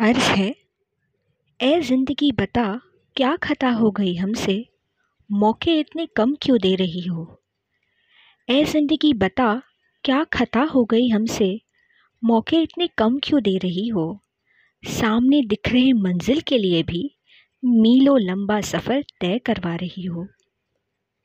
अर्ज़ है ए ज़िंदगी बता, क्या खता हो गई हमसे? मौके इतने कम क्यों दे रही हो? ए ज़िंदगी बता, क्या खता हो गई हमसे? मौके इतने कम क्यों दे रही हो? सामने दिख रहे मंजिल के लिए भी मीलों लंबा सफ़र तय करवा रही हो।